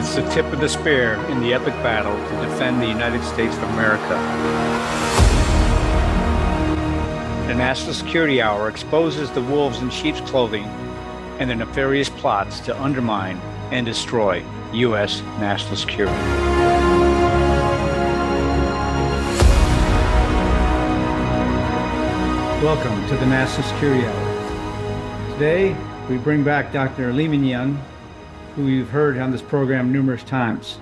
It's the tip of the spear in the epic battle to defend the United States of America. The National Security Hour exposes the wolves in sheep's clothing and their nefarious plots to undermine and destroy U.S. national security. Welcome to the National Security Hour. Today, we bring back Dr. Li-Meng Yan, who you've heard on this program numerous times.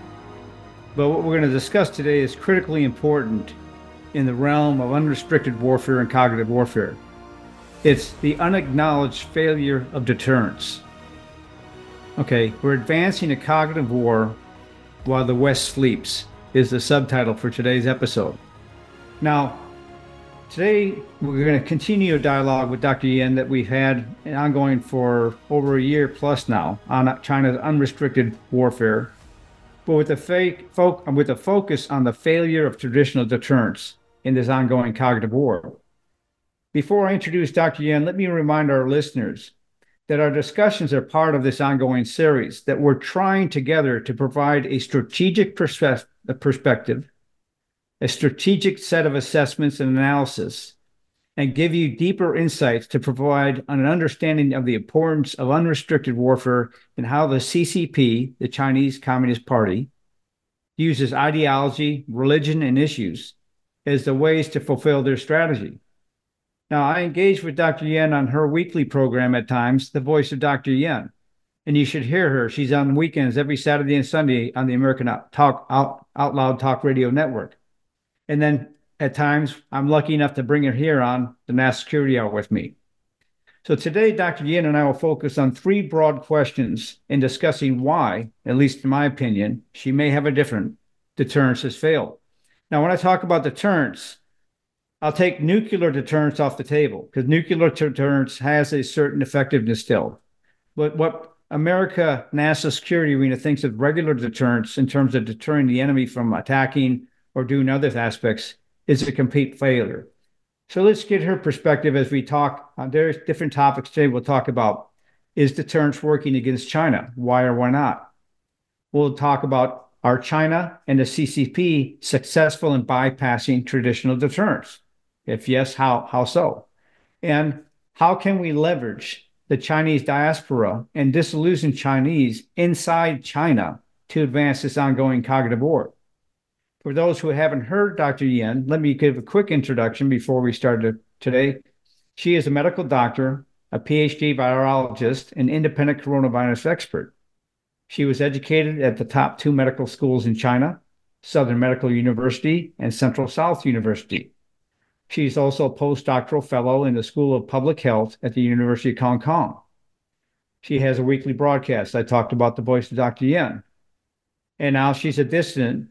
But what we're going to discuss today is critically important in the realm of unrestricted warfare and cognitive warfare. It's the unacknowledged failure of deterrence. Okay, we're advancing a cognitive war while the West sleeps, is the subtitle for today's episode. Now, today we're going to continue a dialogue with Dr. Yan that we've had ongoing for over a year plus now on China's unrestricted warfare, but with a fake with a focus on the failure of traditional deterrence in this ongoing cognitive war. Before I introduce Dr. Yan, let me remind our listeners that our discussions are part of this ongoing series, that we're trying together to provide a strategic perspe- perspective, a strategic set of assessments and analysis, and give you deeper insights to provide an understanding of the importance of unrestricted warfare and how the CCP, the Chinese Communist Party, uses ideology, religion, and issues as the ways to fulfill their strategy. Now, I engage with Dr. Yan on her weekly program at times, The Voice of Dr. Yan. And you should hear her. She's on weekends every Saturday and Sunday on the American Talk Out, Out Loud Talk Radio Network. And then at times, I'm lucky enough to bring her here on the National Security Hour with me. So today, Dr. Yin and I will focus on three broad questions in discussing why, at least in my opinion, she may have a different deterrence has failed. Now, when I talk about deterrence, I'll take nuclear deterrence off the table because nuclear deterrence has a certain effectiveness still. But what America NASA security arena thinks of regular deterrence in terms of deterring the enemy from attacking or doing other aspects is a complete failure. So let's get her perspective as we talk. Uh, there's different topics today we'll talk about. Is deterrence working against China? Why or why not? We'll talk about are China and the CCP successful in bypassing traditional deterrence? If yes, how, how so? And how can we leverage the Chinese diaspora and disillusioned Chinese inside China to advance this ongoing cognitive war? For those who haven't heard Dr. Yan, let me give a quick introduction before we start today. She is a medical doctor, a PhD virologist, and independent coronavirus expert. She was educated at the top two medical schools in China, Southern Medical University and Central South University. She's also a postdoctoral fellow in the School of Public Health at the University of Hong Kong. She has a weekly broadcast. I talked about the voice of Dr. Yan. And now she's a dissident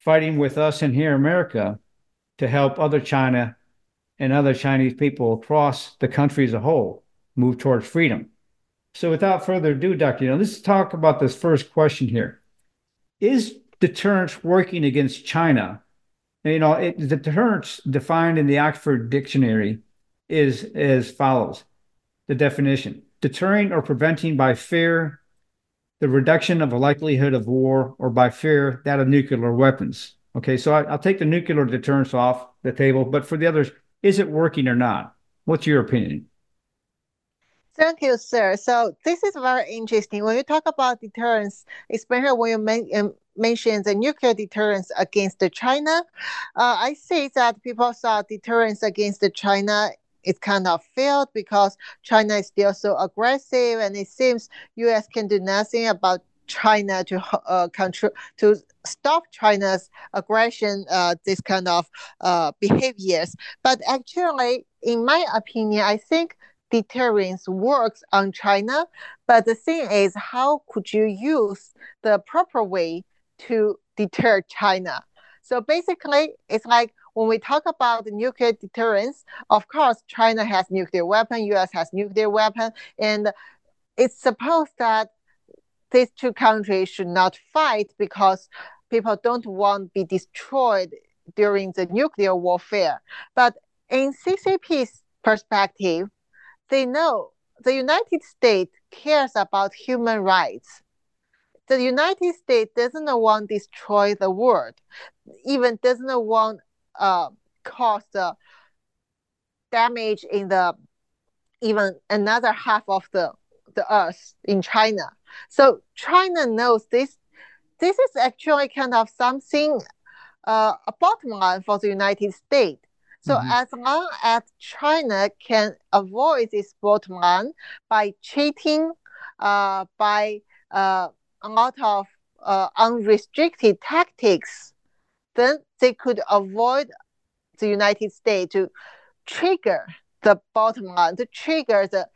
fighting with us in here America to help other China and other Chinese people across the country as a whole move towards freedom. So without further ado, Dr. Yan, let's talk about this first question here. Is deterrence working against China you know, it, the deterrence defined in the Oxford Dictionary is as follows the definition deterring or preventing by fear the reduction of a likelihood of war or by fear that of nuclear weapons. Okay, so I, will take the nuclear deterrence off the table, but for the others, is it working or not? What's your opinion? Thank you, sir. So this is very interesting. When you talk about deterrence, especially when you men- mentions the nuclear deterrence against China. Uh, I say that people saw deterrence against China it kind of failed because China is still so aggressive, and it seems U.S. can do nothing about China to uh, control to stop China's aggression, uh, this kind of uh, behaviors. But actually, in my opinion, I think deterrence works on China. But the thing is, how could you use the proper way to deter China. So basically, it's like when we talk about nuclear deterrence, of course, China has nuclear weapon, U.S. has nuclear weapon, and it's supposed that these two countries should not fight because people don't want to be destroyed during the nuclear warfare. But in CCP's perspective, they know the United States cares about human rights the United States doesn't want to destroy the world, even doesn't want uh cause the damage in the even another half of the the earth in China. So China knows this. This is actually kind of something uh, a bottom line for the United States. So mm-hmm. as long as China can avoid this bottom line by cheating, uh, by uh, a lot of uh, unrestricted tactics, then they could avoid the United States to trigger the bottom line, to trigger the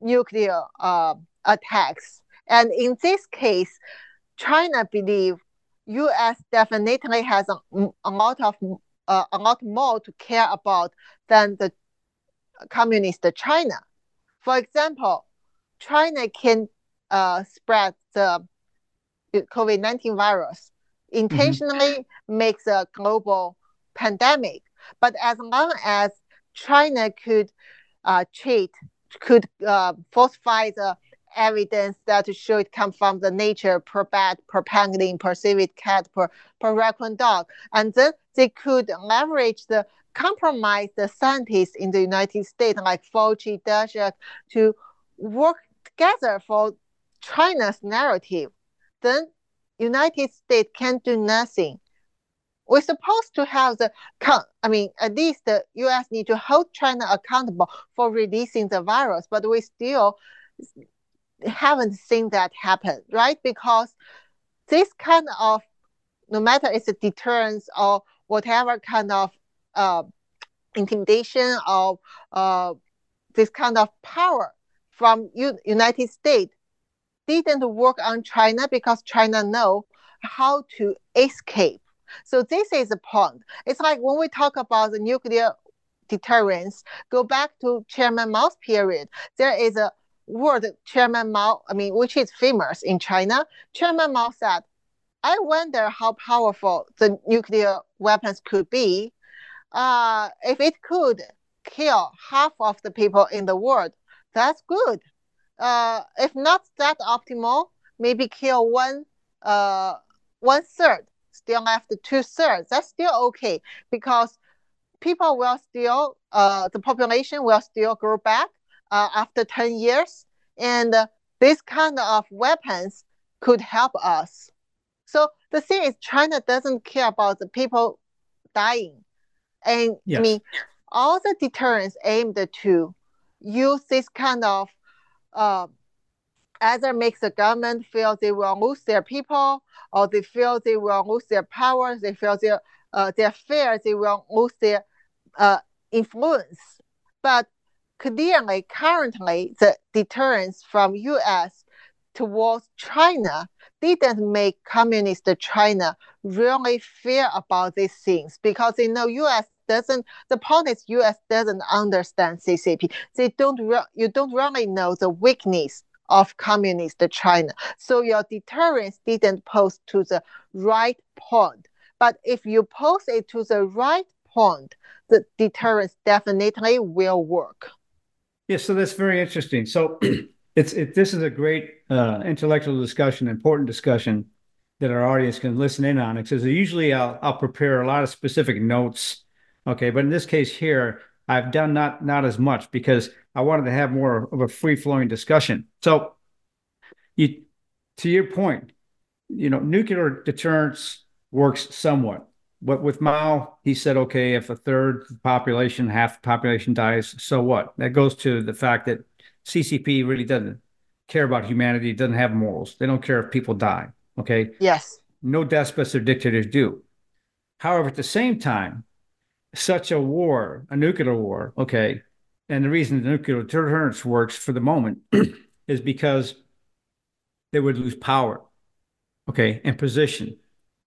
nuclear uh, attacks. And in this case, China believe U.S. definitely has a, a lot of uh, a lot more to care about than the communist China. For example, China can uh, spread the COVID 19 virus, intentionally mm-hmm. makes a global pandemic. But as long as China could uh, cheat, could uh, falsify the evidence that show it come from the nature per bat, per pangolin, per civet cat, per, per raccoon dog. And then they could leverage the compromise the scientists in the United States like Fauci, Daszak to work together for China's narrative. Then United States can't do nothing. We're supposed to have the, I mean, at least the U.S. need to hold China accountable for releasing the virus, but we still haven't seen that happen, right? Because this kind of, no matter it's a deterrence or whatever kind of uh, intimidation or uh, this kind of power from U- United States didn't work on China because China know how to escape. So this is the point. It's like when we talk about the nuclear deterrence, go back to Chairman Mao's period. There is a word Chairman Mao, I mean, which is famous in China. Chairman Mao said, I wonder how powerful the nuclear weapons could be. Uh, if it could kill half of the people in the world, that's good uh, if not that optimal, maybe kill one uh, one third, still left two thirds. That's still okay because people will still uh, the population will still grow back uh, after 10 years and uh, this kind of weapons could help us so the thing is china doesn't care about the people dying and yes. i mean all the deterrence aimed to use this kind of uh, either makes the government feel they will lose their people, or they feel they will lose their power, they feel their uh, their fear they will lose their uh, influence. But clearly, currently, the deterrence from U.S. towards China didn't make communist China really fear about these things because they know U.S doesn't the point is US doesn't understand CCP. They don't you don't really know the weakness of communist China. So your deterrence didn't post to the right point. But if you post it to the right point, the deterrence definitely will work. Yeah, so that's very interesting. So it's it, this is a great uh, intellectual discussion, important discussion that our audience can listen in on. Because usually I'll, I'll prepare a lot of specific notes Okay, but in this case here, I've done not not as much because I wanted to have more of a free flowing discussion. So, you to your point, you know, nuclear deterrence works somewhat. But with Mao, he said, okay, if a third population, half the population dies, so what? That goes to the fact that CCP really doesn't care about humanity, doesn't have morals. They don't care if people die. Okay. Yes. No despots or dictators do. However, at the same time, such a war, a nuclear war, okay, and the reason the nuclear deterrence works for the moment is because they would lose power, okay, and position.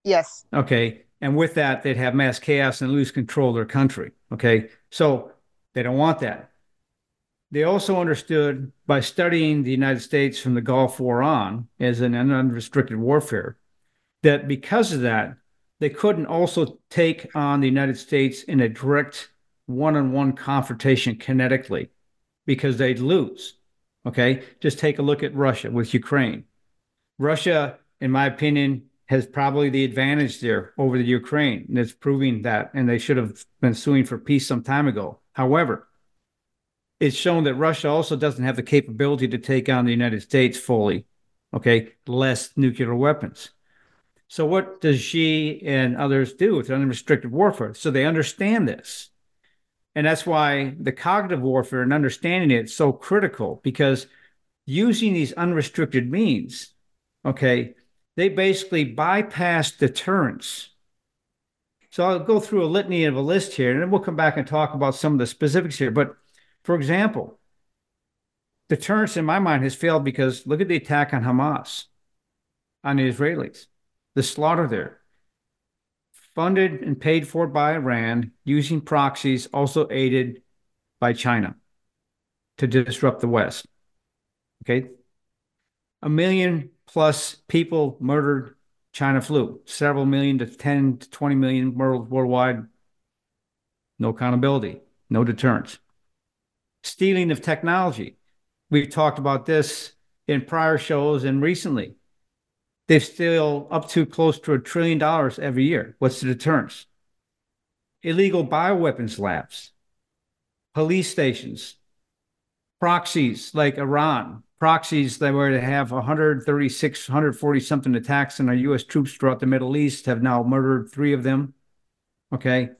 Yes. Okay. And with that, they'd have mass chaos and lose control of their country. Okay. So they don't want that. They also understood by studying the United States from the Gulf War on as an unrestricted warfare that because of that, they couldn't also take on the United States in a direct one on one confrontation kinetically because they'd lose. Okay. Just take a look at Russia with Ukraine. Russia in my opinion, has probably the advantage there over the Ukraine. And it's proving that, and they should have been suing for peace some time ago. However, it's shown that Russia also doesn't have the capability to take on the United States fully, okay, less nuclear weapons. So, what does Xi and others do with unrestricted warfare? So, they understand this. And that's why the cognitive warfare and understanding it is so critical because using these unrestricted means, okay, they basically bypass deterrence. So I'll go through a litany of a list here, and then we'll come back and talk about some of the specifics here. But for example, deterrence in my mind has failed because look at the attack on Hamas, on the Israelis, the slaughter there. Funded and paid for by Iran using proxies, also aided by China to disrupt the West. Okay. A million plus people murdered China flu, several million to 10 to 20 million worldwide. No accountability, no deterrence. Stealing of technology. We've talked about this in prior shows and recently. They steal up to close to a trillion dollars every year. What's the deterrence? Illegal bioweapons labs, police stations, proxies like Iran, proxies that were to have 136, 140 something attacks on our U.S. troops throughout the Middle East have now murdered three of them. Okay.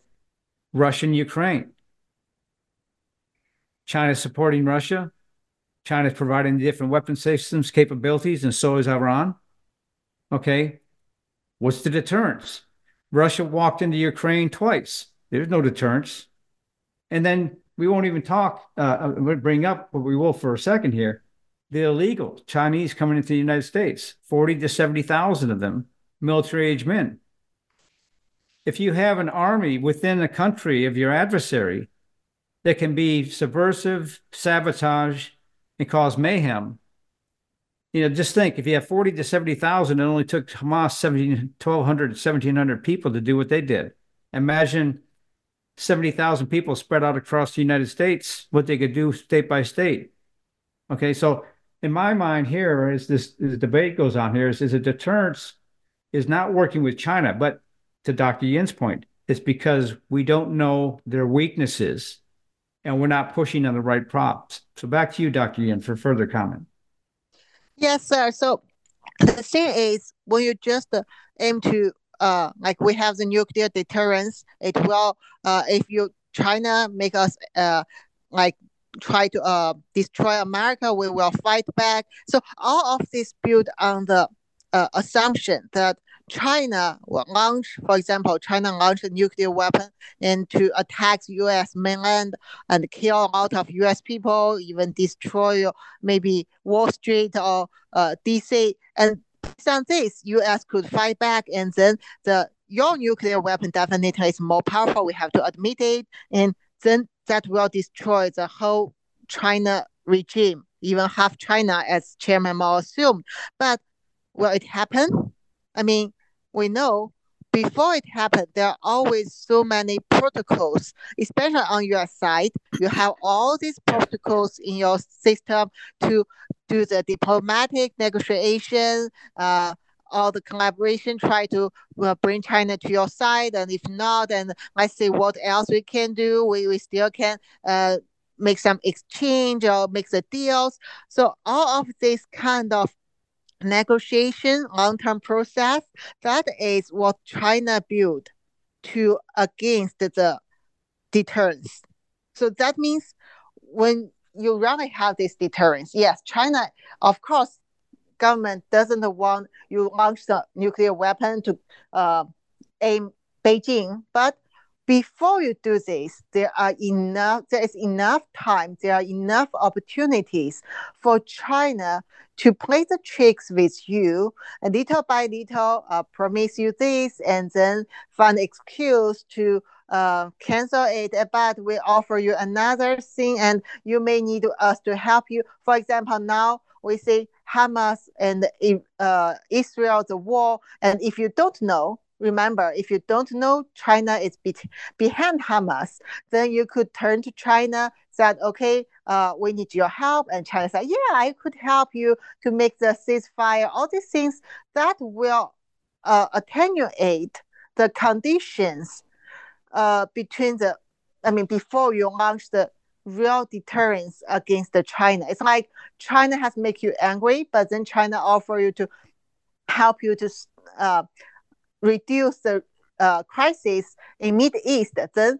Russian Ukraine. China supporting Russia. China is providing different weapon systems capabilities, and so is Iran. Okay. What's the deterrence? Russia walked into Ukraine twice. There's no deterrence. And then we won't even talk, uh, uh bring up, but we will for a second here the illegal Chinese coming into the United States, 40 to 70,000 of them, military age men. If you have an army within the country of your adversary that can be subversive, sabotage, and cause mayhem, you know, just think if you have 40 to 70,000, it only took Hamas 17, 1,200, 1,700 people to do what they did. Imagine 70,000 people spread out across the United States, what they could do state by state. Okay, so in my mind here, as this, this debate goes on here, is, is a deterrence is not working with China, but to Dr. Yin's point, it's because we don't know their weaknesses and we're not pushing on the right props. So back to you, Dr. Yin, for further comment. Yes, sir. So the thing is, when you just uh, aim to, uh, like we have the nuclear deterrence, it will, uh, if you China make us uh, like try to uh, destroy America, we will fight back. So all of this built on the uh, assumption that China launch, for example, China launched a nuclear weapon and to attack U.S. mainland and kill a lot of U.S. people, even destroy maybe Wall Street or uh, D.C. And based on this, U.S. could fight back, and then the your nuclear weapon definitely is more powerful. We have to admit it, and then that will destroy the whole China regime, even half China, as Chairman Mao assumed. But will it happen? I mean, we know before it happened, there are always so many protocols, especially on your side. You have all these protocols in your system to do the diplomatic negotiation, uh, all the collaboration, try to uh, bring China to your side. And if not, then let's see what else we can do. We, we still can uh, make some exchange or make the deals. So all of this kind of negotiation, long-term process, that is what China built to against the deterrence. So that means when you really have this deterrence, yes, China, of course, government doesn't want you launch the nuclear weapon to uh, aim Beijing, but before you do this, there are enough, there is enough time, there are enough opportunities for China to play the tricks with you, and little by little, uh, promise you this, and then find excuse to uh, cancel it, but we offer you another thing, and you may need us to help you. For example, now we see Hamas and uh, Israel, the war, and if you don't know, remember, if you don't know China is be- behind Hamas, then you could turn to China, said, okay, uh, we need your help. And China said, yeah, I could help you to make the ceasefire. All these things that will uh, attenuate the conditions uh, between the, I mean, before you launch the real deterrence against the China. It's like China has make you angry, but then China offer you to help you to uh, reduce the uh, crisis in Mid East. Then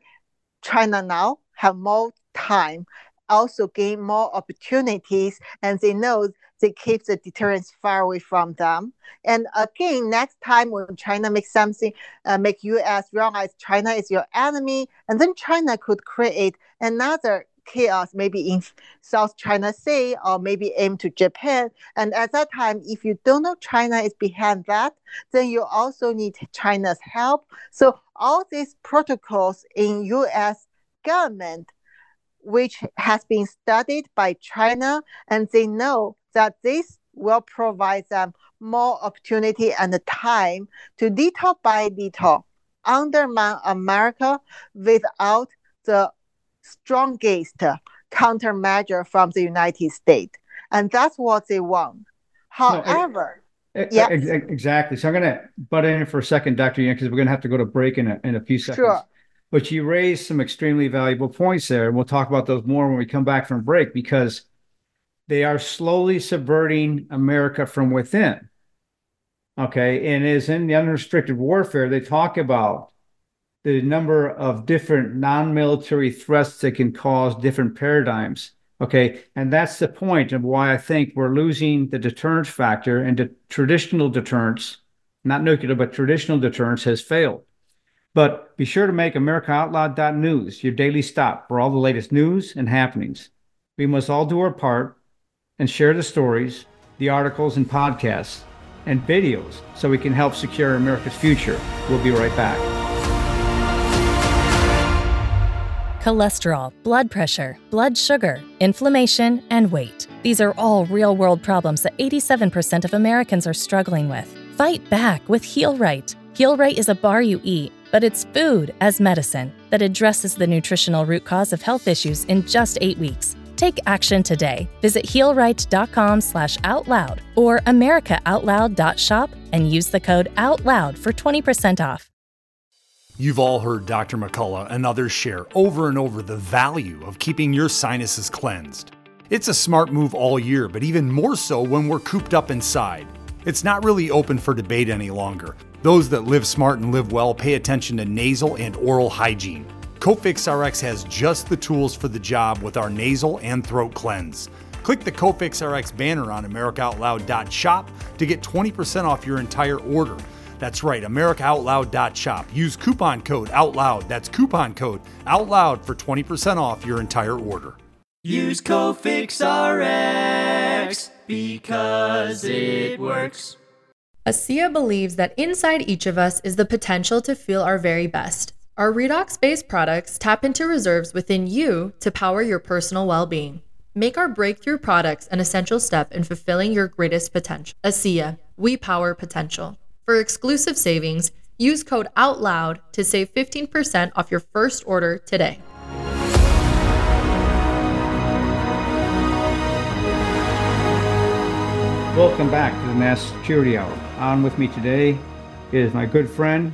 China now have more time, also gain more opportunities, and they know they keep the deterrence far away from them. And again, next time when China makes something, uh, make U.S. realize China is your enemy, and then China could create another chaos, maybe in South China Sea or maybe aim to Japan. And at that time, if you don't know China is behind that, then you also need China's help. So all these protocols in U.S. government, which has been studied by China, and they know that this will provide them more opportunity and time to little by little undermine America without the strongest countermeasure from the United States. And that's what they want. However, no, yeah. Exactly. So I'm going to butt in for a second, Dr. Yan, because we're going to have to go to break in a, in a few seconds. Sure. But you raised some extremely valuable points there, and we'll talk about those more when we come back from break because they are slowly subverting America from within. Okay. And as in the unrestricted warfare, they talk about the number of different non-military threats that can cause different paradigms. Okay, and that's the point of why I think we're losing the deterrence factor, and the traditional deterrence, not nuclear, but traditional deterrence, has failed. But be sure to make AmericaOutloud.news your daily stop for all the latest news and happenings. We must all do our part and share the stories, the articles and podcasts, and videos so we can help secure America's future. We'll be right back. cholesterol, blood pressure, blood sugar, inflammation, and weight. These are all real world problems that 87% of Americans are struggling with. Fight back with Heal Right. Right is a bar you eat, but it's food as medicine that addresses the nutritional root cause of health issues in just eight weeks. Take action today. Visit healright.com slash outloud or americaoutloud.shop and use the code OUTLOUD for 20% off. You've all heard Dr. McCullough and others share over and over the value of keeping your sinuses cleansed. It's a smart move all year, but even more so when we're cooped up inside. It's not really open for debate any longer. Those that live smart and live well pay attention to nasal and oral hygiene. Cofix RX has just the tools for the job with our nasal and throat cleanse. Click the Cofix RX banner on AmericaOutloud.shop to get 20% off your entire order. That's right, AmericaOutloud.shop. Use coupon code OUTLOUD. That's coupon code OUTLOUD for 20% off your entire order. Use Cofix RX because it works. ASEA believes that inside each of us is the potential to feel our very best. Our redox based products tap into reserves within you to power your personal well being. Make our breakthrough products an essential step in fulfilling your greatest potential. ASEA, we power potential. For exclusive savings, use code OUTLOUD to save 15% off your first order today. Welcome back to the National Security Hour. On with me today is my good friend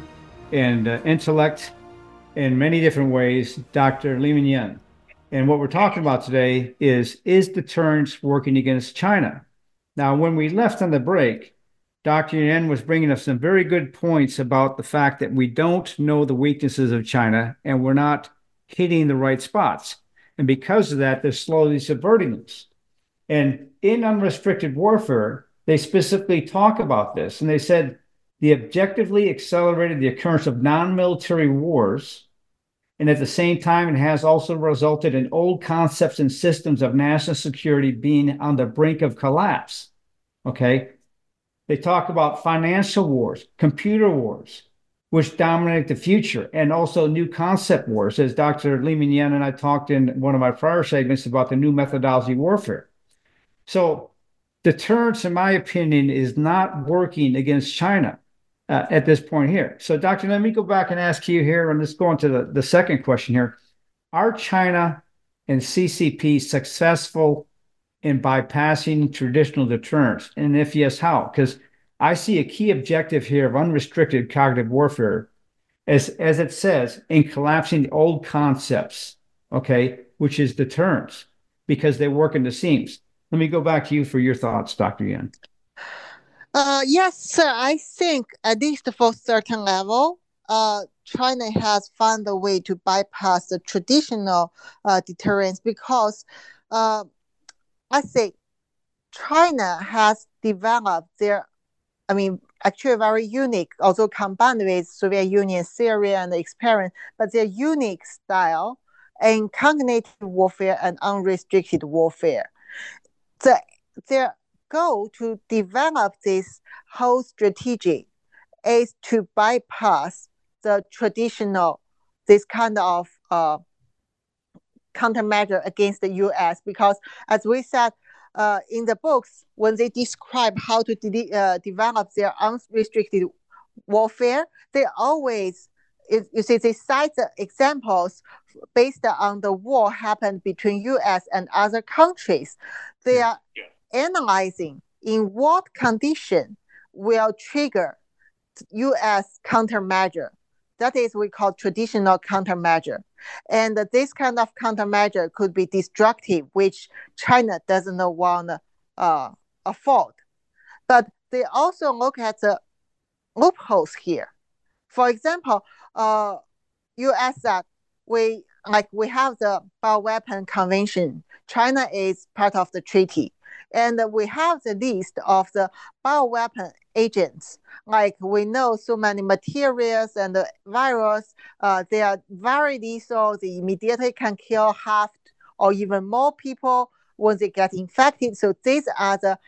and uh, intellect in many different ways, Dr. Li Yan. And what we're talking about today is is deterrence working against China? Now, when we left on the break, Dr. Yan was bringing us some very good points about the fact that we don't know the weaknesses of China and we're not hitting the right spots. And because of that, they're slowly subverting us. And in unrestricted warfare, they specifically talk about this. And they said the objectively accelerated the occurrence of non military wars. And at the same time, it has also resulted in old concepts and systems of national security being on the brink of collapse. Okay. They talk about financial wars, computer wars, which dominate the future, and also new concept wars, as Dr. Li Yan and I talked in one of my prior segments about the new methodology warfare. So deterrence, in my opinion, is not working against China. uh, at this point here. So, Doctor, let me go back and ask you here, and let's go on to the, the second question here. Are China and CCP successful in bypassing traditional deterrence? And if yes, how? Because I see a key objective here of unrestricted cognitive warfare, as, as it says, in collapsing the old concepts, okay, which is deterrence, because they work in the seams. Let me go back to you for your thoughts, Dr. Yan. Uh, yes, sir. I think at least for certain level, uh, China has found a way to bypass the traditional uh, deterrence because, uh, I say, China has developed their, I mean, actually very unique, also combined with Soviet Union, Syria, and experience, but their unique style in cognitive warfare and unrestricted warfare. The, their goal to develop this whole strategy is to bypass the traditional, this kind of uh, countermeasure against the U.S. Because as we said uh, in the books, when they describe how to de- uh, develop their unrestricted warfare, they always, you see, they cite the examples based on the war happened between U.S. and other countries. They are analyzing in what condition will trigger U.S. countermeasure. That is, we call traditional countermeasure. And this kind of countermeasure could be destructive, which China doesn't want to uh, afford. But they also look at the loopholes here. For example, uh, U.S. said we like we have the bioweapon convention. China is part of the treaty. And we have the list of the bioweapon agents. Like we know so many materials and the virus, uh, they are very lethal. They immediately can kill half or even more people when they get infected. So these are the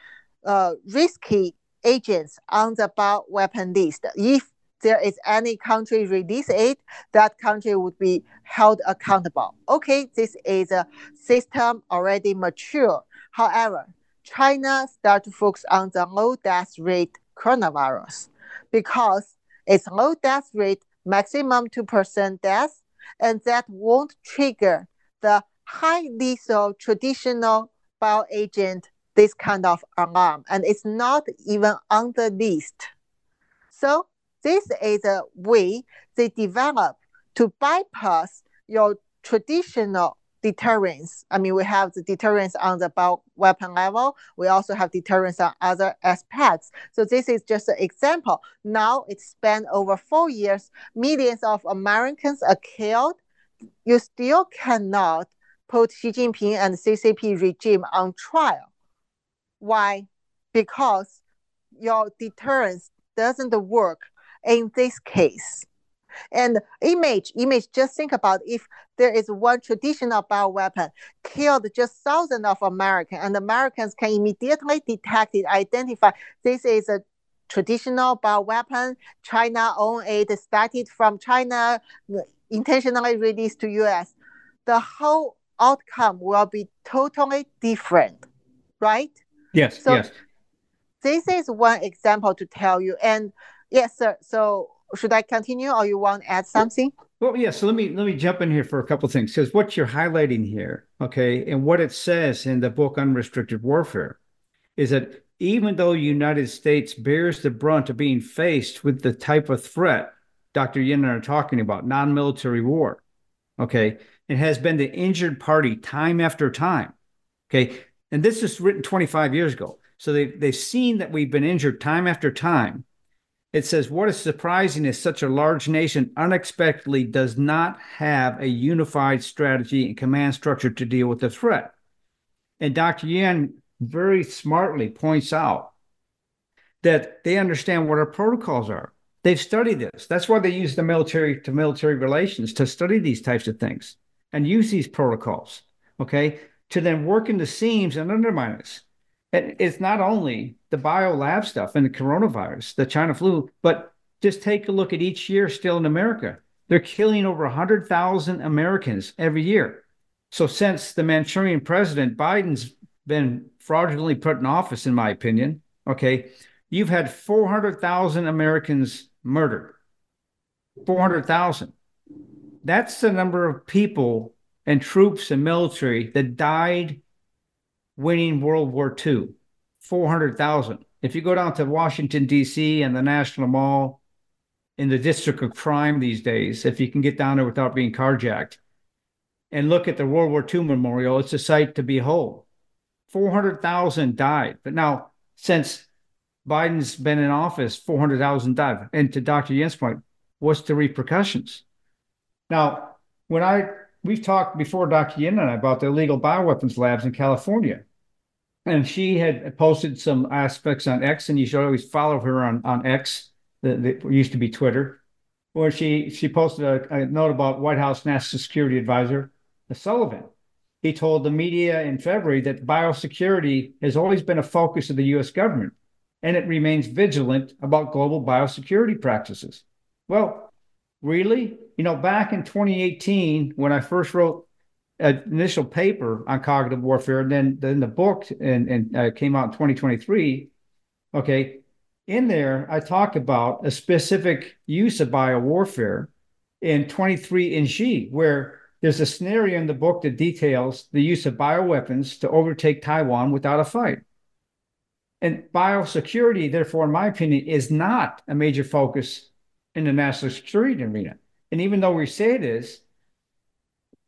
uh, risky agents on the bioweapon list. If there is any country release it, that country would be held accountable. Okay, this is a system already mature. However, China start to focus on the low death rate coronavirus because its low death rate, maximum 2% death, and that won't trigger the high lethal traditional bioagent, this kind of alarm, and it's not even on the list. So this is a way they develop to bypass your traditional deterrence. I mean, we have the deterrence on the weapon level. We also have deterrence on other aspects. So this is just an example. Now it's spent over four years. Millions of Americans are killed. You still cannot put Xi Jinping and CCP regime on trial. Why? Because your deterrence doesn't work in this case. And image, image, just think about if there is one traditional bioweapon killed just thousands of Americans, and Americans can immediately detect it, identify this is a traditional bioweapon. China owned it, started from China, intentionally released to US. The whole outcome will be totally different, right? Yes, so yes. This is one example to tell you. And yes, sir. So should I continue or you want to add something? Well, yeah. So let me let me jump in here for a couple of things because what you're highlighting here, okay, and what it says in the book Unrestricted Warfare, is that even though the United States bears the brunt of being faced with the type of threat Dr. Yin and I are talking about, non-military war, okay, it has been the injured party time after time, okay, and this is written 25 years ago. So they they've seen that we've been injured time after time it says, What is surprising is such a large nation unexpectedly does not have a unified strategy and command structure to deal with the threat. And Dr. Yan very smartly points out that they understand what our protocols are. They've studied this. That's why they use the military to military relations to study these types of things and use these protocols, okay, to then work in the seams and undermine us. It's not only the bio lab stuff and the coronavirus, the China flu, but just take a look at each year still in America. They're killing over 100,000 Americans every year. So since the Manchurian president, Biden's been fraudulently put in office, in my opinion, okay, you've had 400,000 Americans murdered. 400,000. That's the number of people and troops and military that died winning World War II. 400,000. If you go down to Washington, D.C. and the National Mall in the District of Crime these days, if you can get down there without being carjacked, and look at the World War II memorial, it's a sight to behold. 400,000 died. But now, since Biden's been in office, 400,000 died. And to Dr. Yen's point, what's the repercussions? Now, when I we've talked before, Dr. Yen and I, about the illegal bioweapons labs in California and she had posted some aspects on X, and you should always follow her on on X, that, that used to be Twitter, where she she posted a, a, note about White House National Security Advisor Sullivan. He told the media in February that biosecurity has always been a focus of the U.S. government, and it remains vigilant about global biosecurity practices. Well, really, you know, back in 2018, when I first wrote initial paper on cognitive warfare, and then then the book and and uh, came out in 2023. Okay, in there I talk about a specific use of biowarfare in 23 in G, where there's a scenario in the book that details the use of bioweapons to overtake Taiwan without a fight. And biosecurity, therefore, in my opinion, is not a major focus in the national security arena. And even though we say it is,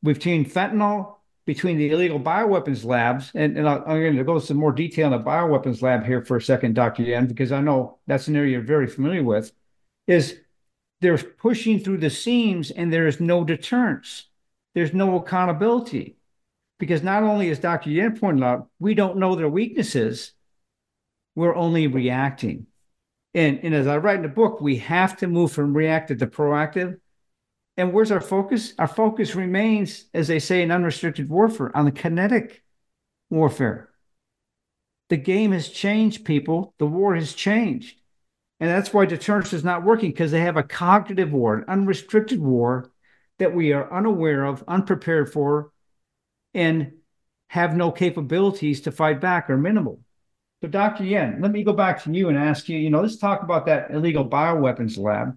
between fentanyl, between the illegal bioweapons labs, and, and i am going to go into some more detail on the bioweapons lab here for a second, Dr. Yen, because I know that's an area you're very familiar with, is they're pushing through the seams and there is no deterrence. There's no accountability. Because not only, as Dr. Yen pointed out, we don't know their weaknesses, we're only reacting. And, and as I write in the book, we have to move from reactive to proactive and where's our focus? Our focus remains, as they say in unrestricted warfare, on the kinetic warfare. The game has changed, people. The war has changed. And that's why deterrence is not working because they have a cognitive war, an unrestricted war that we are unaware of, unprepared for, and have no capabilities to fight back or minimal. So, Dr. Yen, let me go back to you and ask you, you know, let's talk about that illegal bioweapons lab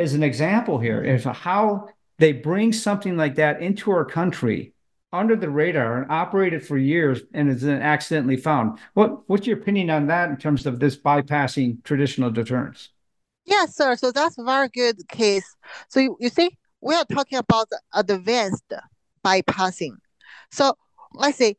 as an example here is how they bring something like that into our country under the radar and operated for years and is then accidentally found. What what's your opinion on that in terms of this bypassing traditional deterrence? Yes, sir. So that's a very good case. So you, you see, we are talking about advanced bypassing. So let's say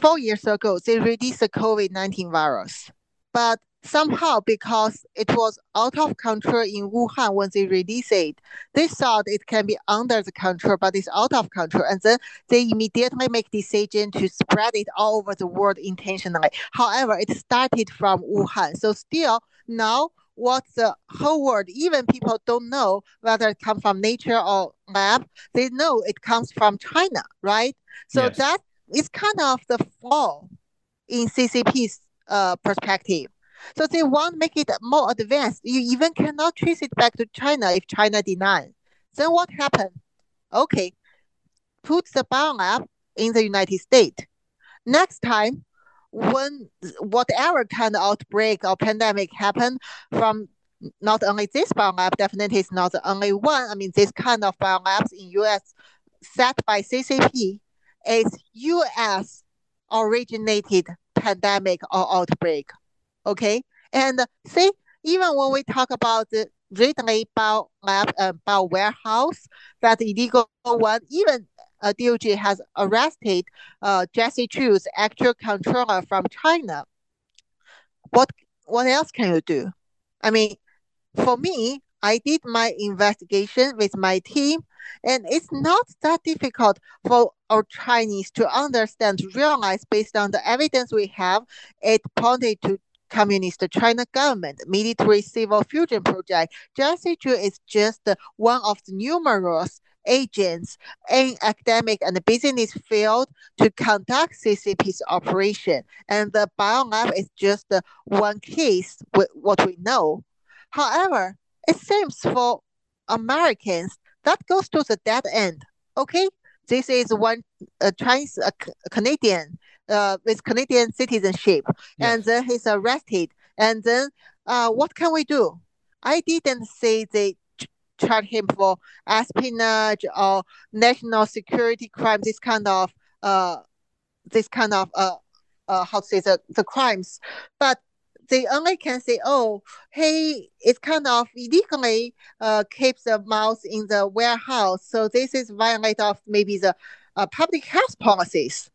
four years ago, they released the COVID-19 virus, but somehow because it was out of control in Wuhan when they released it, they thought it can be under the control, but it's out of control. And then they immediately make decision to spread it all over the world intentionally. However, it started from Wuhan. So still now what the whole world, even people don't know whether it comes from nature or lab, they know it comes from China, right? So yes. that is kind of the flaw in CCP's uh, perspective. So they want to make it more advanced. You even cannot trace it back to China if China denies. Then what happened? Okay, put the biolab in the United States. Next time, when whatever kind of outbreak or pandemic happen from not only this biolab, definitely is not the only one. I mean, this kind of biolabs in US set by CCP is US originated pandemic or outbreak. Okay, and see, even when we talk about the Reedley Bio Lab, uh, Bio Warehouse, that illegal one, even uh, DOJ has arrested uh, Jesse Zhu's actual controller from China. What what else can you do? I mean, for me, I did my investigation with my team, and it's not that difficult for our Chinese to understand, realize based on the evidence we have, it pointed to Communist China government military civil fusion project, Jesse Zhu is just one of the numerous agents in academic and business field to conduct CCP's operation. And the biolab is just one case with what we know. However, it seems for Americans that goes to the dead end. Okay, this is one uh, Chinese uh, Canadian uh, with Canadian citizenship, yes. and then he's arrested. And then uh, what can we do? I didn't say they charge him for espionage or national security crime, this kind of uh, this kind of uh, uh, how to say the, the crimes, but they only can say, oh, hey, it's kind of illegally uh, keeps the mouse in the warehouse. So this is violate of maybe the uh, public health policies.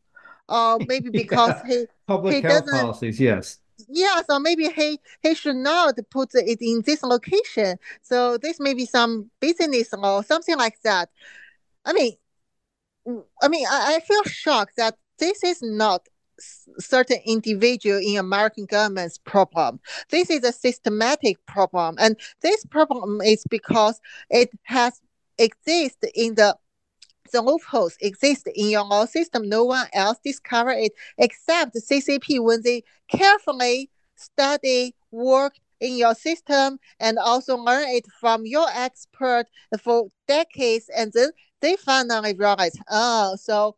Or maybe because yeah. he public he health policies, yes. Yeah, so maybe he he should not put it in this location. So this may be some business or something like that. I mean, I mean, I, I feel shocked that this is not certain individual in American government's problem. This is a systematic problem, and this problem is because it has exist in the the loopholes exist in your law system. No one else discover it except the CCP when they carefully study, work in your system, and also learn it from your expert for decades, and then they finally realize, oh, so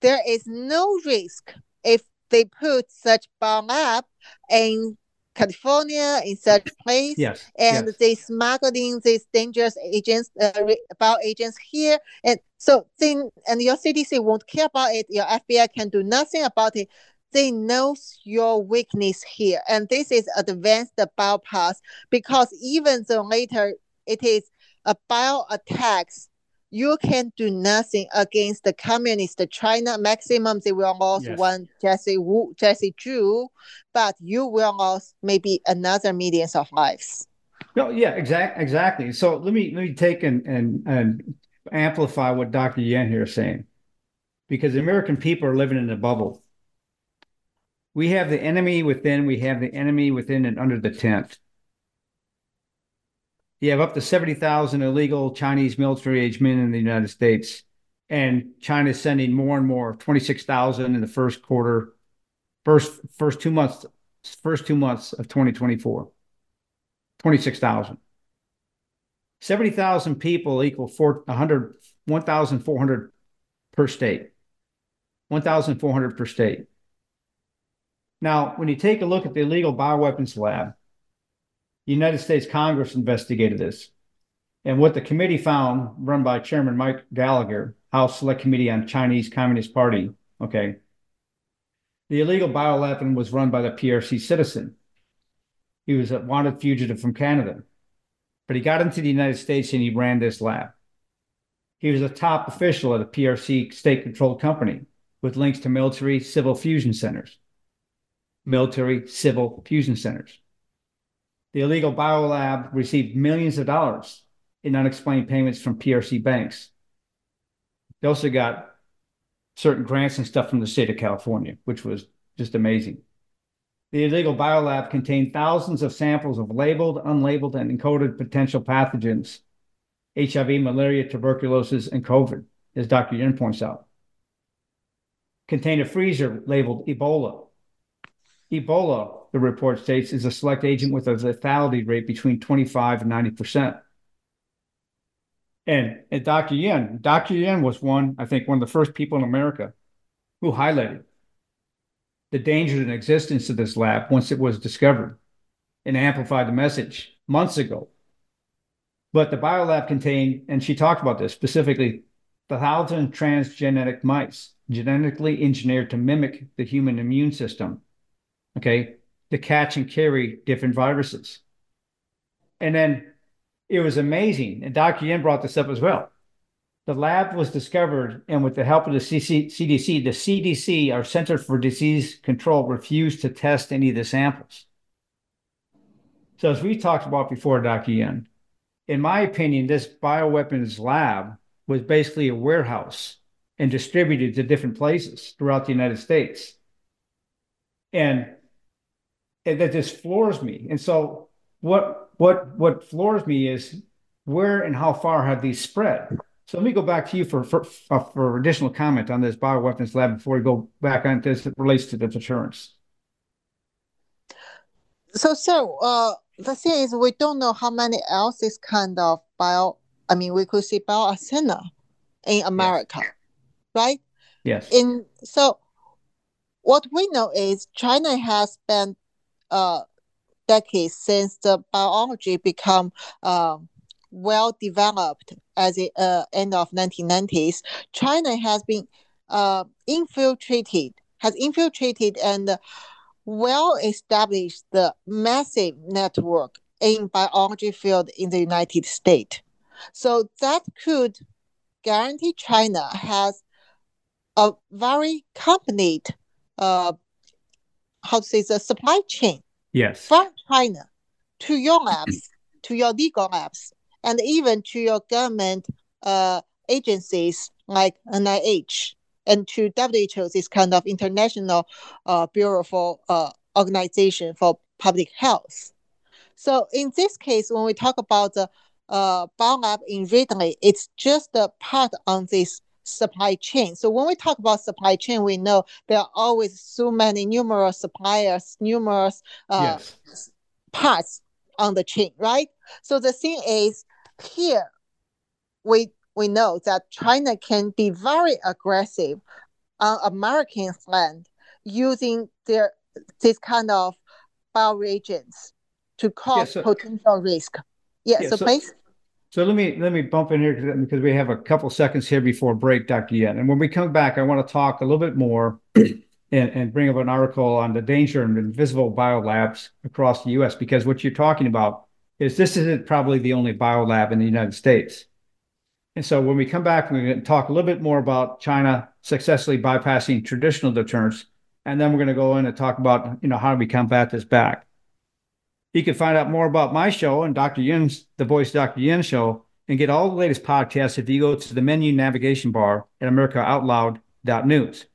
there is no risk if they put such bomb lab in California in such place, yes, and yes. they smuggling these dangerous agents, uh, bio agents here, and so then, and your CDC won't care about it. Your FBI can do nothing about it. They know your weakness here, and this is advanced bypass because even though later it is a bio attacks you can do nothing against the communist China. Maximum they will lose yes. one Jesse Wu, Jesse Zhu, but you will lose maybe another millions of lives. No, yeah, exactly, exactly. So let me let me take and and and amplify what Dr. Yan here is saying, because the American people are living in a bubble. We have the enemy within. We have the enemy within and under the tent. You have up to 70,000 illegal Chinese military age men in the United States. And China is sending more and more, 26,000 in the first quarter, first first two months, first two months of 2024. 26,000. 70,000 people equal 100, 1,400 per state. 1,400 per state. Now, when you take a look at the illegal bioweapons lab, the United States Congress investigated this. And what the committee found, run by Chairman Mike Gallagher, House Select Committee on Chinese Communist Party, okay, the illegal bioweapon was run by the PRC citizen. He was a wanted fugitive from Canada, but he got into the United States and he ran this lab. He was a top official at a PRC state controlled company with links to military civil fusion centers. Military civil fusion centers. The illegal biolab received millions of dollars in unexplained payments from PRC banks. They also got certain grants and stuff from the state of California, which was just amazing. The illegal biolab contained thousands of samples of labeled, unlabeled, and encoded potential pathogens HIV, malaria, tuberculosis, and COVID, as Dr. Yan points out. Contained a freezer labeled Ebola. Ebola the report states, is a select agent with a lethality rate between 25 and 90%. And, and Dr. Yan, Dr. Yan was one, I think, one of the first people in America who highlighted the danger and existence of this lab once it was discovered and amplified the message months ago. But the biolab contained, and she talked about this specifically, the thousand transgenic mice genetically engineered to mimic the human immune system. Okay to catch and carry different viruses. And then it was amazing. And Dr. Yan brought this up as well. The lab was discovered, and with the help of the CDC, the CDC, our Center for Disease Control, refused to test any of the samples. So, as we talked about before, Dr. Yan, in my opinion, this bioweapons lab was basically a warehouse and distributed to different places throughout the United States. And that just floors me. And so what what what floors me is where and how far have these spread? So let me go back to you for for, uh, for additional comment on this bioweapons lab before we go back on this it relates to the deterrence. So so uh the thing is we don't know how many else this kind of bio I mean we could see bio arsenal in America, yes. right? Yes. In so what we know is China has spent uh, decades since the biology become uh, well developed at the uh, end of 1990s, China has been uh, infiltrated, has infiltrated and well established the massive network in biology field in the United States. So that could guarantee China has a very complete, uh, how to say, the supply chain. Yes. From China to your labs, to your legal labs, and even to your government uh, agencies like NIH and to WHO, this kind of international uh, bureau for uh, organization for public health. So in this case, when we talk about the uh, biolab in Reedley, it's just a part on this supply chain. So when we talk about supply chain, we know there are always so many numerous suppliers, numerous uh, yes. parts on the chain, right? So the thing is, here we we know that China can be very aggressive on American land using their this kind of bioreagents to cause yeah, so, potential risk. Yeah, yeah so, so, please. So let me let me bump in here because we have a couple seconds here before break, Dr. Yan. And when we come back, I want to talk a little bit more and, and bring up an article on the danger of invisible biolabs across the U.S. Because what you're talking about is this isn't probably the only biolab in the United States. And so when we come back, we're going to talk a little bit more about China successfully bypassing traditional deterrence. And then we're going to go in and talk about, you know, how do we combat this back. You can find out more about my show and Dr. Yan's The Voice Dr. Yan show and get all the latest podcasts if you go to the menu navigation bar at americaoutloud.news.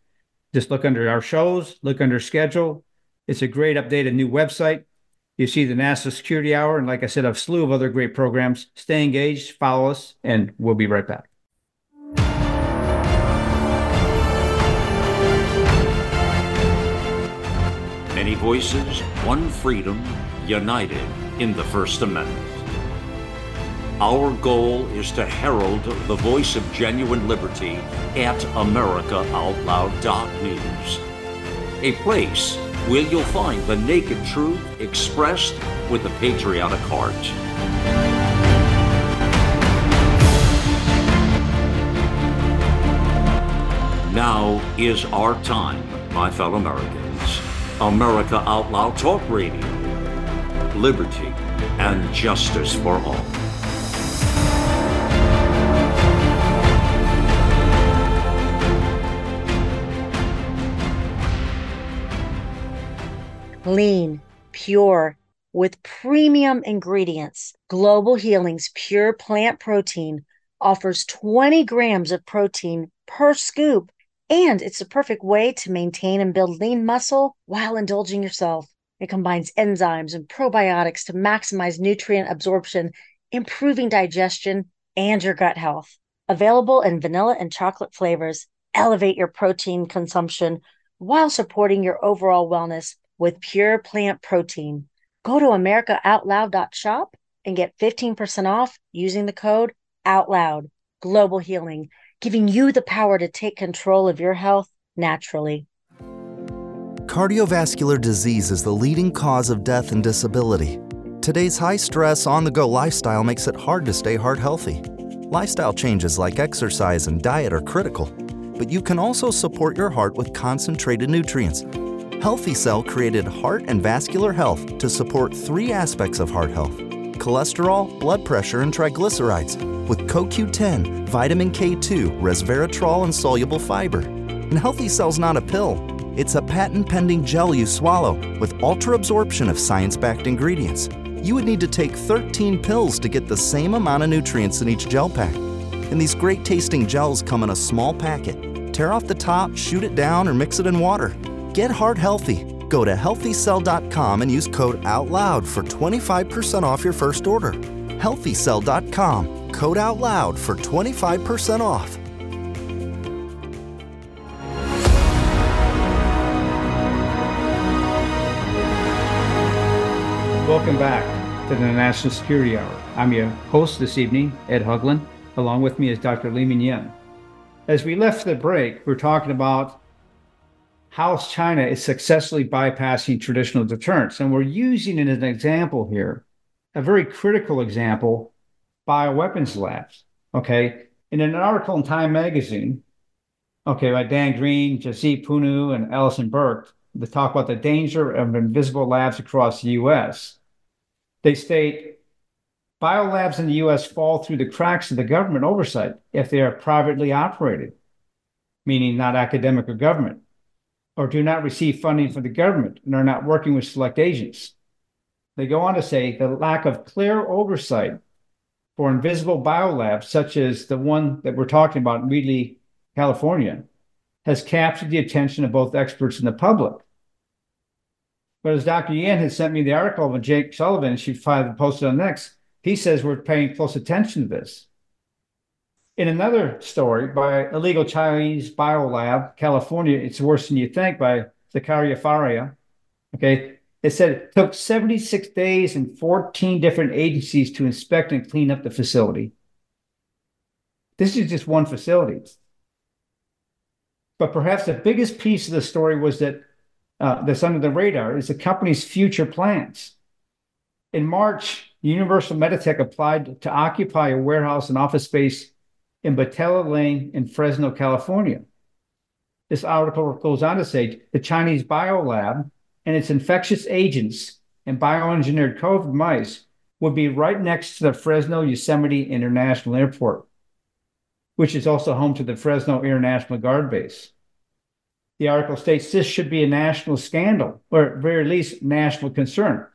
Just look under our shows, look under schedule. It's a great updated new website you see the National Security Hour, and like I said, a slew of other great programs. Stay engaged, follow us, and we'll be right back. Many voices, one freedom, united in the First Amendment. Our goal is to herald the voice of genuine liberty at AmericaOutloud.news, a place where you'll find the naked truth expressed with a patriotic heart. Now is our time, my fellow Americans. America Out Loud Talk Radio. Liberty and justice for all. Lean, pure, with premium ingredients. Global Healing's pure plant protein offers 20 grams of protein per scoop, and it's a perfect way to maintain and build lean muscle while indulging yourself. It combines enzymes and probiotics to maximize nutrient absorption, improving digestion and your gut health. Available in vanilla and chocolate flavors, elevate your protein consumption while supporting your overall wellness with pure plant protein. Go to americaoutloud.shop and get 15% off using the code OUTLOUD. Global Healing, giving you the power to take control of your health naturally. Cardiovascular disease is the leading cause of death and disability. Today's high stress, on the go lifestyle makes it hard to stay heart healthy. Lifestyle changes like exercise and diet are critical, but you can also support your heart with concentrated nutrients Healthy Cell created Heart and Vascular Health to support three aspects of heart health cholesterol, blood pressure, and triglycerides with CoQ10, vitamin K2, resveratrol, and soluble fiber. And Healthy Cell's not a pill, it's a patent pending gel you swallow with ultra absorption of science backed ingredients. You would need to take 13 pills to get the same amount of nutrients in each gel pack. And these great tasting gels come in a small packet. Tear off the top, shoot it down, or mix it in water. Get heart healthy. Go to healthycell.com and use code OUTLOUD for 25% off your first order. Healthycell.com, code OUTLOUD for 25% off. Welcome back to the National Security Hour. I'm your host this evening, Ed Haugland. Along with me is Dr. Li Yan. As we left the break, we're talking about how China is successfully bypassing traditional deterrence. And we're using it as an example here, a very critical example, bioweapons labs. Okay. In an article in Time magazine, okay, by Dan Green, Jasdeep Pannu, and Allison Berke, they talk about the danger of invisible labs across the US. They state biolabs in the US fall through the cracks of the government oversight if they are privately operated, meaning not academic or government, or do not receive funding from the government and are not working with select agents. They go on to say the lack of clear oversight for invisible biolabs, such as the one that we're talking about in Reedley, California, has captured the attention of both experts and the public. But as Dr. Yan has sent me the article of Jake Sullivan, she filed posted on Next, he says we're paying close attention to this. In another story by Illegal Chinese Biolab, California, it's worse than you think by Zakaria Faria. Okay. It said it took 76 days and 14 different agencies to inspect and clean up the facility. This is just one facility. But perhaps the biggest piece of the story was that uh, that's under the radar is the company's future plans. In March, Universal Meditech applied to occupy a warehouse and office space in Batella Lane in Fresno, California. This article goes on to say the Chinese biolab and its infectious agents and bioengineered COVID mice would be right next to the Fresno Yosemite International Airport, which is also home to the Fresno International Guard Base. The article states this should be a national scandal, or at very least national concern.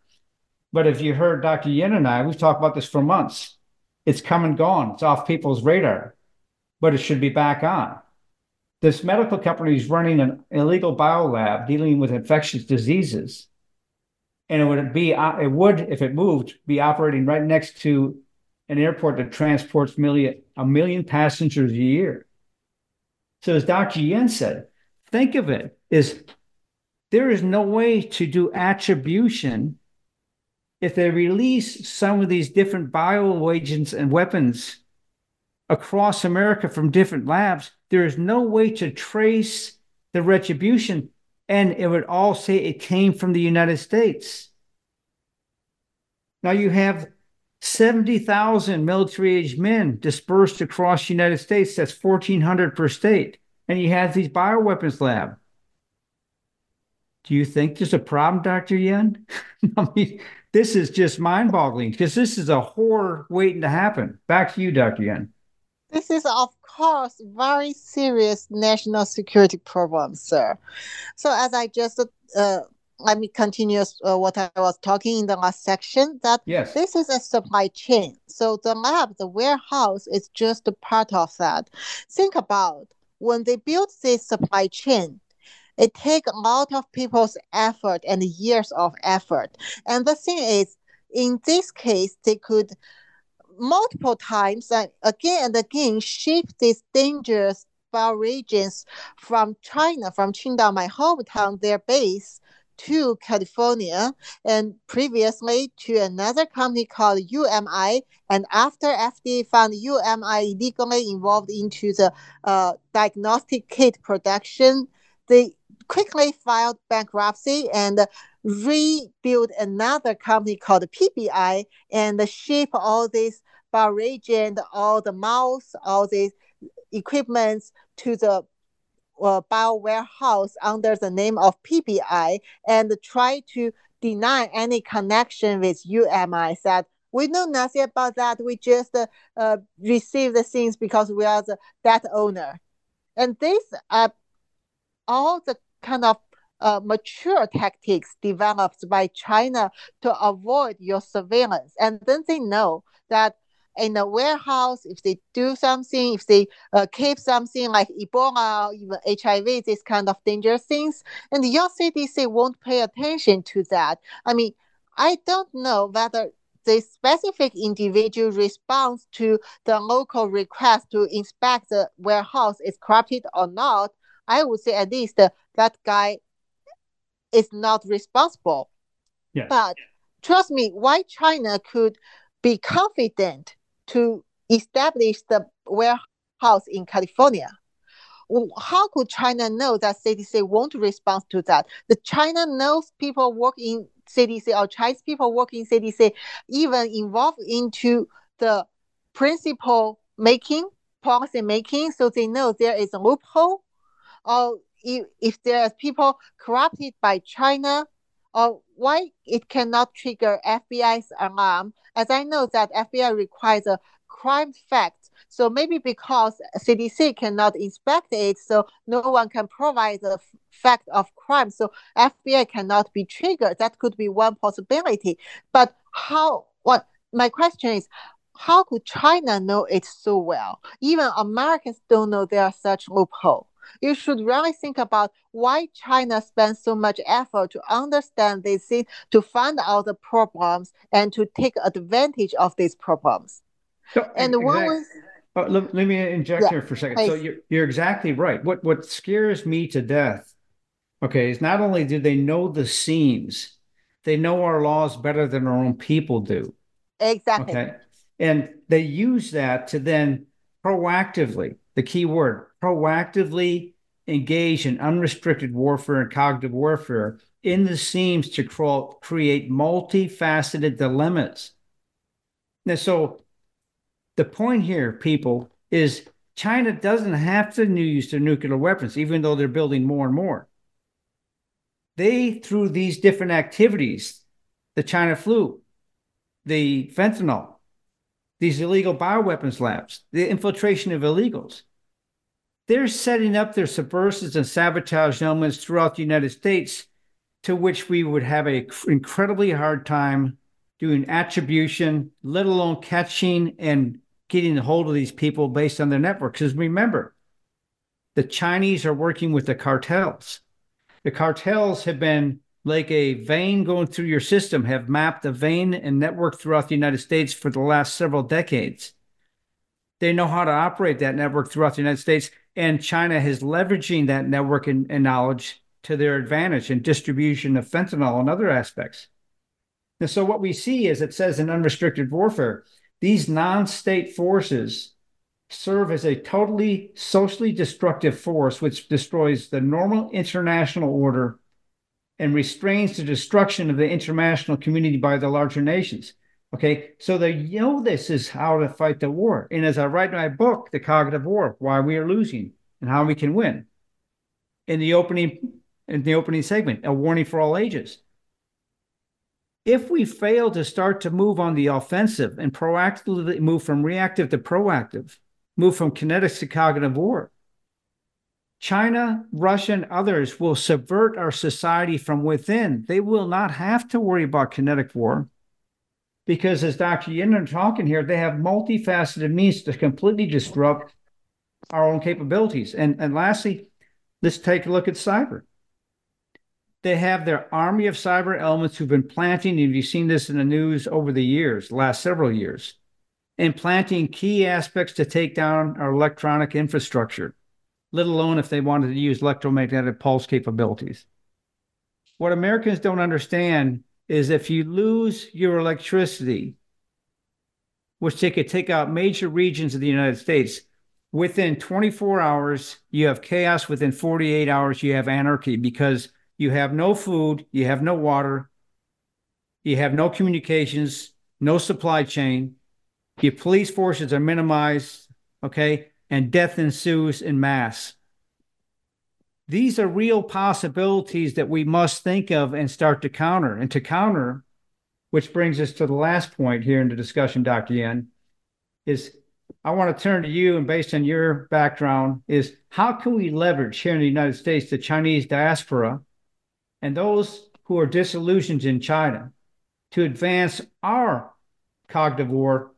But if you heard Dr. Yan and I, we've talked about this for months. It's come and gone. It's off people's radar, but it should be back on. This medical company is running an illegal biolab dealing with infectious diseases. And it would be, uh, it would, if it moved, be operating right next to an airport that transports million, a million passengers a year. So as Dr. Yan said, think of it is there is no way to do attribution if they release some of these different bioagents and weapons across America from different labs, there is no way to trace the retribution. And it would all say it came from the United States. Now you have 70,000 military age men dispersed across the United States. That's 1,400 per state. And you have these bioweapons lab. Do you think there's a problem, Dr. Yan? I mean, this is just mind boggling because this is a horror waiting to happen. Back to you, Dr. Yan. This is, of course, very serious national security problem, sir. So, as I just uh, let me continue uh, what I was talking in the last section. That yes. this is a supply chain. So the lab, the warehouse, is just a part of that. Think about when they built this supply chain it takes a lot of people's effort and years of effort. And the thing is, in this case, they could multiple times and again and again ship these dangerous bioreagents from China, from Qingdao, my hometown, their base, to California, and previously to another company called UMI. And after FDA found UMI illegally involved into the uh, diagnostic kit production, they quickly filed bankruptcy and rebuilt another company called PBI and ship all this these bioreagent, all the mouse, all these equipments to the uh, bio warehouse under the name of PBI and try to deny any connection with UMI. Said we know nothing about that. We just uh, uh, receive the things because we are the that owner. And this uh, all the kind of uh, mature tactics developed by China to avoid your surveillance. And then they know that in a warehouse, if they do something, if they uh, keep something like Ebola, even HIV, these kind of dangerous things, and your CDC won't pay attention to that. I mean, I don't know whether the specific individual response to the local request to inspect the warehouse is corrupted or not. I would say at least that guy is not responsible. Yes. But trust me, why China could be confident to establish the warehouse in California? how could China know that CDC won't respond to that? The China knows people work in CDC or Chinese people work in CDC even involved into the principle making, policy making, so they know there is a loophole. Or if, there are people corrupted by China, or why it cannot trigger FBI's alarm, as I know that FBI requires a crime fact. So maybe because CDC cannot inspect it, so no one can provide the fact of crime. So FBI cannot be triggered. That could be one possibility. But how? What my question is, how could China know it so well? Even Americans don't know there are such loophole. You should really think about why China spends so much effort to understand these things, to find out the problems, and to take advantage of these problems. So, and exactly. one was, oh, let, let, me inject yeah, here for a second. Please. So you're, you're exactly right. What what scares me to death, okay, is not only do they know the seams, they know our laws better than our own people do. Exactly. Okay. And they use that to then proactively, the key word, proactively engage in unrestricted warfare and cognitive warfare in the seams to create multifaceted dilemmas. Now, so the point here, people, is China doesn't have to use their nuclear weapons, even though they're building more and more. They, through these different activities, the China flu, the fentanyl, these illegal bioweapons labs, the infiltration of illegals, they're setting up their subversives and sabotage elements throughout the United States, to which we would have an incredibly hard time doing attribution, let alone catching and getting a hold of these people based on their networks. Because remember, the Chinese are working with the cartels. The cartels have been like a vein going through your system, have mapped a vein and network throughout the United States for the last several decades. They know how to operate that network throughout the United States and China is leveraging that network and, and knowledge to their advantage in distribution of fentanyl and other aspects. And so what we see is it says in unrestricted warfare, these non-state forces serve as a totally socially destructive force which destroys the normal international order and restrains the destruction of the international community by the larger nations. Okay, so they know this is how to fight the war. And as I write my book, The Cognitive War, Why We Are Losing and How We Can Win, in the opening in the opening segment, a warning for all ages. If we fail to start to move on the offensive and proactively move from reactive to proactive, move from kinetics to cognitive war, China, Russia, and others will subvert our society from within. They will not have to worry about kinetic war because as Dr. Yan are talking here, they have multifaceted means to completely disrupt our own capabilities. And, and lastly, let's take a look at cyber. They have their army of cyber elements who've been planting, and you've seen this in the news over the years, last several years, implanting key aspects to take down our electronic infrastructure, let alone if they wanted to use electromagnetic pulse capabilities. What Americans don't understand is if you lose your electricity, which they could take out major regions of the United States, within 24 hours, you have chaos. Within 48 hours, you have anarchy because you have no food, you have no water, you have no communications, no supply chain. Your police forces are minimized, okay, and death ensues in mass. These are real possibilities that we must think of and start to counter. And to counter, which brings us to the last point here in the discussion, Dr. Yan, is I want to turn to you and based on your background, is how can we leverage here in the United States the Chinese diaspora and those who are disillusioned in China to advance our cognitive war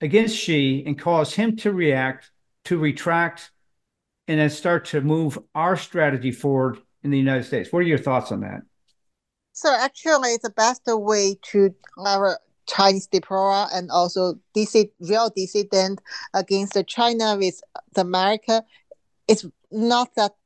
against Xi and cause him to react, to retract, and then start to move our strategy forward in the United States. What are your thoughts on that? So actually, the best way to our Chinese diaspora and also DC, real dissident against China with America is not that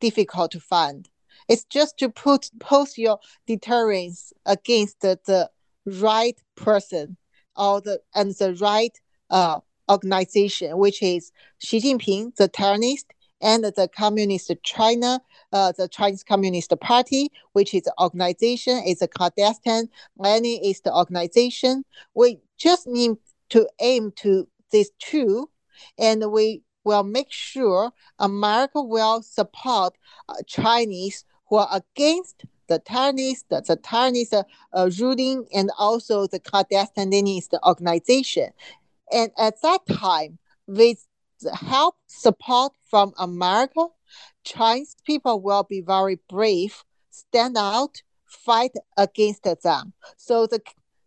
difficult to find. It's just to put post your deterrence against the, the right person or the and the right uh, organization, which is Xi Jinping, the terrorist, and the Communist China, uh, the Chinese Communist Party, which is an organization, is a clandestine Leninist organization. We just need to aim to these two, and we will make sure America will support uh, Chinese who are against the Taiwanese, the, the uh, uh, ruling, and also the clandestine Leninist organization. And at that time, with help, support from America, Chinese people will be very brave, stand out, fight against them. So the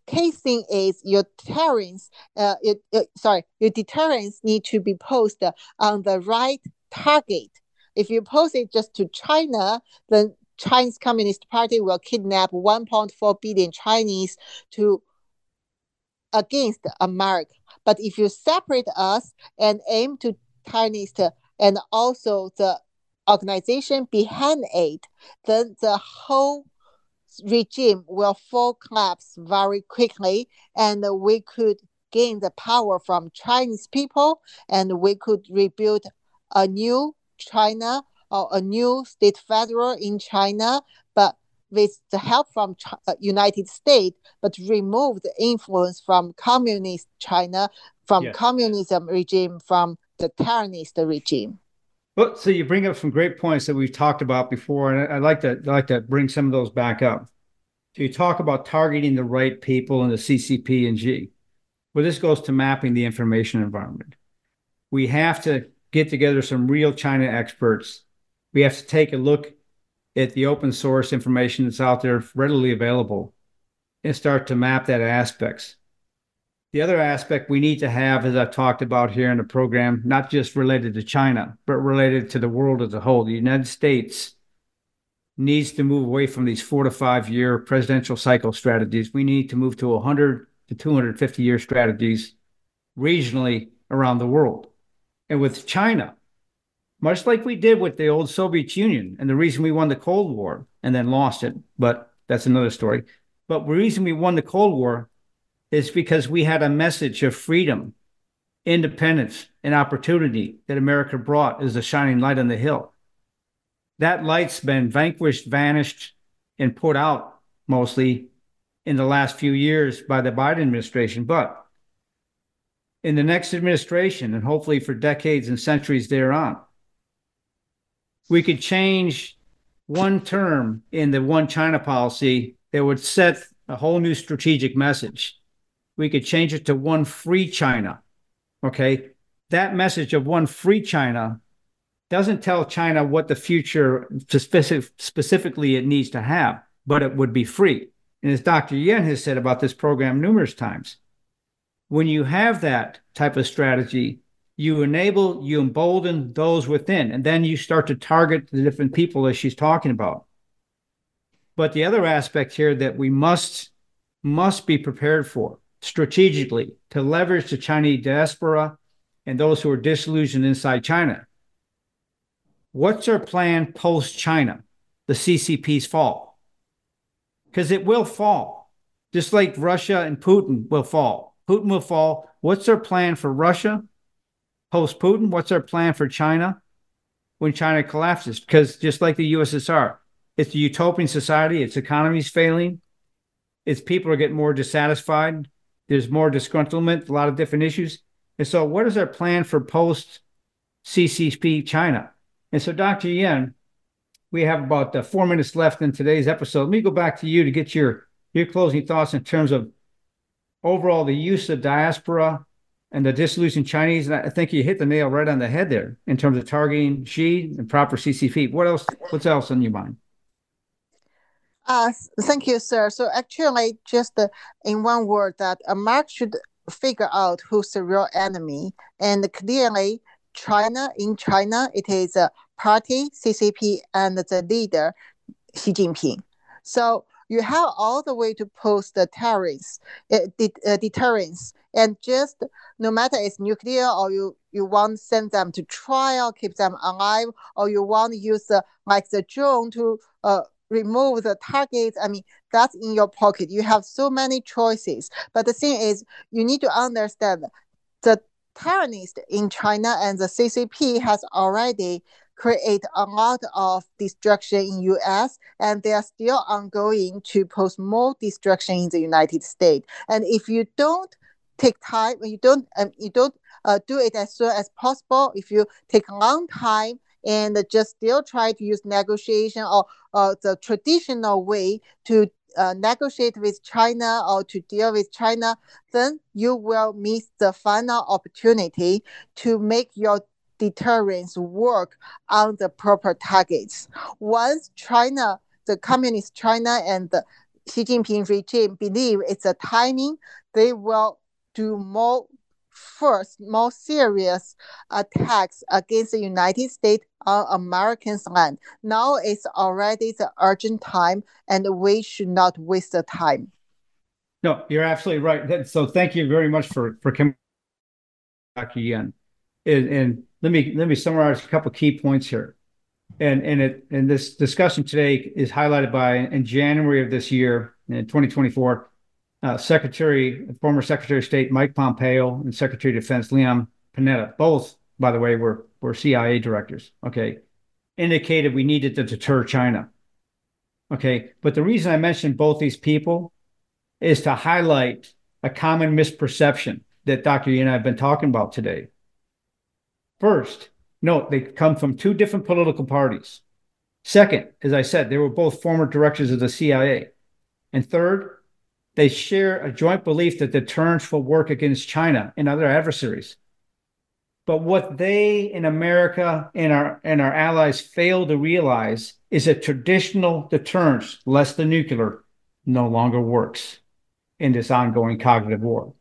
key thing is your deterrence, uh, it, sorry, your deterrence need to be posted on the right target. If you post it just to China, then Chinese Communist Party will kidnap 1.4 billion Chinese to against America. But if you separate us and aim to Chinese and also the organization behind it, then the whole regime will fall collapse very quickly and we could gain the power from Chinese people and we could rebuild a new China or a new state federal in China, but with the help from Ch- uh, United States, but remove the influence from communist China, from yes. communism regime, from the terrorist regime. Well, so you bring up some great points that we've talked about before, and I'd like to I'd like to bring some of those back up. So you talk about targeting the right people in the CCP and G. Well, this goes to mapping the information environment. We have to get together some real China experts. We have to take a look at the open source information that's out there readily available and start to map that aspects. The other aspect we need to have, as I've talked about here in the program, not just related to China, but related to the world as a whole. The United States needs to move away from these four to five year presidential cycle strategies. We need to move to 100 to 250 year strategies regionally around the world. And with China, much like we did with the old Soviet Union, and the reason we won the Cold War and then lost it, but that's another story. But the reason we won the Cold War is because we had a message of freedom, independence, and opportunity that America brought as a shining light on the hill. That light's been vanquished, vanished, and put out mostly in the last few years by the Biden administration. But in the next administration, and hopefully for decades and centuries thereon, we could change one term in the one China policy that would set a whole new strategic message we could change it to one free China. Okay. That message of one free China doesn't tell China what the future specific, specifically it needs to have, but it would be free. And as Dr. Yan has said about this program numerous times, when you have that type of strategy, you enable, you embolden those within, and then you start to target the different people as she's talking about. But the other aspect here that we must must be prepared for strategically to leverage the Chinese diaspora and those who are disillusioned inside China. What's our plan post China, the CCP's fall? Because it will fall, just like Russia and Putin will fall. Putin will fall. What's our plan for Russia post Putin? What's our plan for China when China collapses? Because just like the USSR, it's a utopian society, its economy is failing, its people are getting more dissatisfied, there's more disgruntlement, a lot of different issues. And so, what is our plan for post CCP China? And so, Dr. Yan, we have about uh, four minutes left in today's episode. Let me go back to you to get your your closing thoughts in terms of overall the use of diaspora and the disillusioned Chinese. And I think you hit the nail right on the head there in terms of targeting Xi and proper CCP. What else? What's else on your mind? Uh, thank you, sir. So actually, just uh, in one word, that a mark should figure out who's the real enemy, and clearly, China. In China, it is a party CCP and the leader Xi Jinping. So you have all the way to post the terrorists, uh, uh, deterrence, and just no matter it's nuclear or you you want to send them to trial, keep them alive, or you want to use uh, like the drone to uh, remove the targets. I mean, that's in your pocket. You have so many choices. But the thing is, you need to understand the terrorist in China and the CCP has already create a lot of destruction in U.S. and they are still ongoing to post more destruction in the United States. And if you don't take time, you don't um, you don't uh, do it as soon as possible. If you take a long time and just still try to use negotiation or uh, the traditional way to uh, negotiate with China or to deal with China, then you will miss the final opportunity to make your deterrence work on the proper targets. Once China, the communist China and the Xi Jinping regime believe it's a timing, they will do more first, more serious attacks against the United States on Americans' land. Now it's already the urgent time, and we should not waste the time. No, you're absolutely right. So thank you very much for for coming, back again. And, and let me let me summarize a couple key points here. And and it and this discussion today is highlighted by in January of this year, in 2024, uh, Secretary, former Secretary of State Mike Pompeo and Secretary of Defense Leon Panetta, both, by the way, were, were CIA directors, okay, indicated we needed to deter China. Okay, but the reason I mentioned both these people is to highlight a common misperception that Dr. Yi and I have been talking about today. First, note they come from two different political parties. Second, as I said, they were both former directors of the CIA. And third, they share a joint belief that deterrence will work against China and other adversaries. But what they in America and our and our allies fail to realize is that traditional deterrence, less than nuclear, no longer works in this ongoing cognitive war.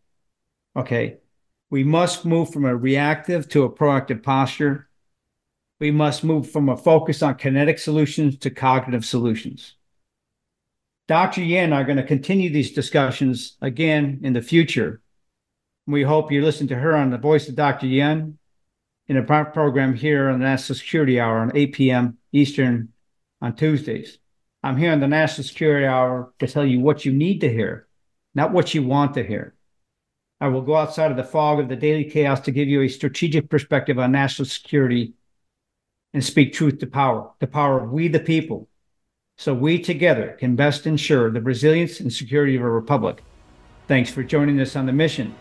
Okay. We must move from a reactive to a proactive posture. We must move from a focus on kinetic solutions to cognitive solutions. Dr. Yan are going to continue these discussions again in the future. We hope you listen to her on the Voice of Dr. Yan in a program here on the National Security Hour on 8 p.m. Eastern on Tuesdays. I'm here on the National Security Hour to tell you what you need to hear, not what you want to hear. I will go outside of the fog of the daily chaos to give you a strategic perspective on national security and speak truth to power, the power of we the people, so we together can best ensure the resilience and security of our republic. Thanks for joining us on the mission.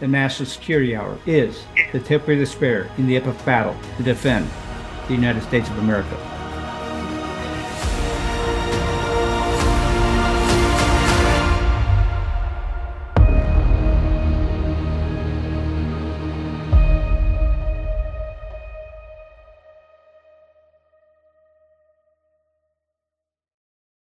The National Security Hour is the tip of the spear in the epic battle to defend the United States of America.